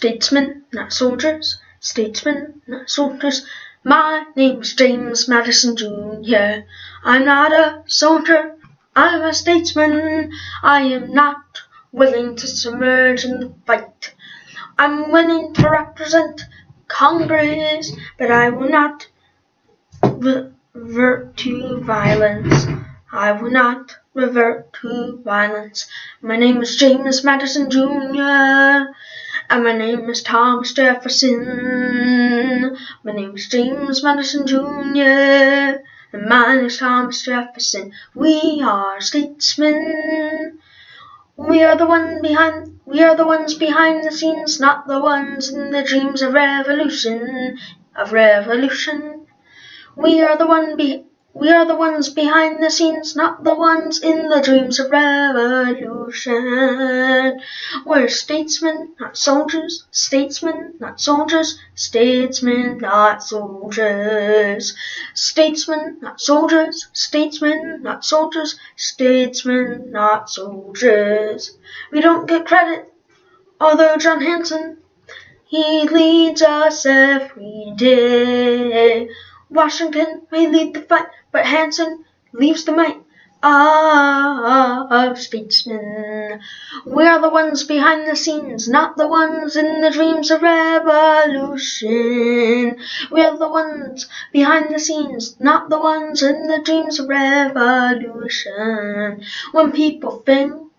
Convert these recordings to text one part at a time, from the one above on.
Statesmen, not soldiers, statesmen, not soldiers. My name's James Madison Jr. I'm not a soldier, I'm a statesman. I am not willing to submerge in the fight. I'm willing to represent Congress, but I will not revert to violence. I will not revert to violence. My name is James Madison Jr. And my name is Thomas Jefferson. My name is James Madison Jr. And mine is Thomas Jefferson. We are statesmen. We are the one behind. We are the ones behind the scenes, not the ones in the dreams of revolution. Of revolution. We are the one be. We are the ones behind the scenes, not the ones in the dreams of revolution. We're statesmen, not soldiers. Statesmen, not soldiers. Statesmen, not soldiers. Statesmen, not soldiers. Statesmen, not soldiers. Statesmen, not soldiers. We don't get credit, although John Hanson, he leads us every day. Washington may lead the fight, but Hanson leaves the might of statesmen. We are the ones behind the scenes, not the ones in the dreams of revolution. We are the ones behind the scenes, not the ones in the dreams of revolution. When people think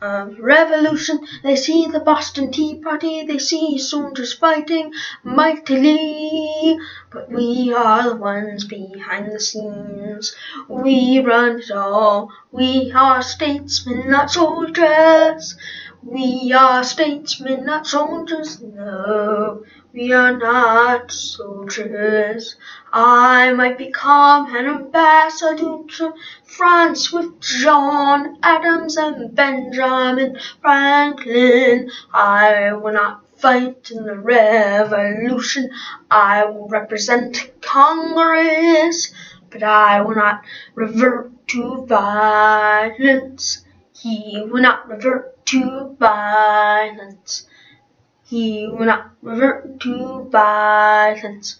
of revolution. They see the Boston Tea Party, they see soldiers fighting mightily. But we are the ones behind the scenes. We run it all. We are statesmen, not soldiers. We are statesmen, not soldiers. No, we are not soldiers. I might become an ambassador to France with John Adams and Benjamin Franklin. I will not fight in the revolution. I will represent Congress, but I will not revert to violence. He will not revert to violence. He will not revert to violence.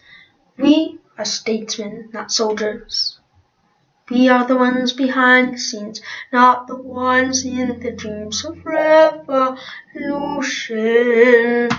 We are statesmen, not soldiers. We are the ones behind the scenes, not the ones in the dreams of revolution.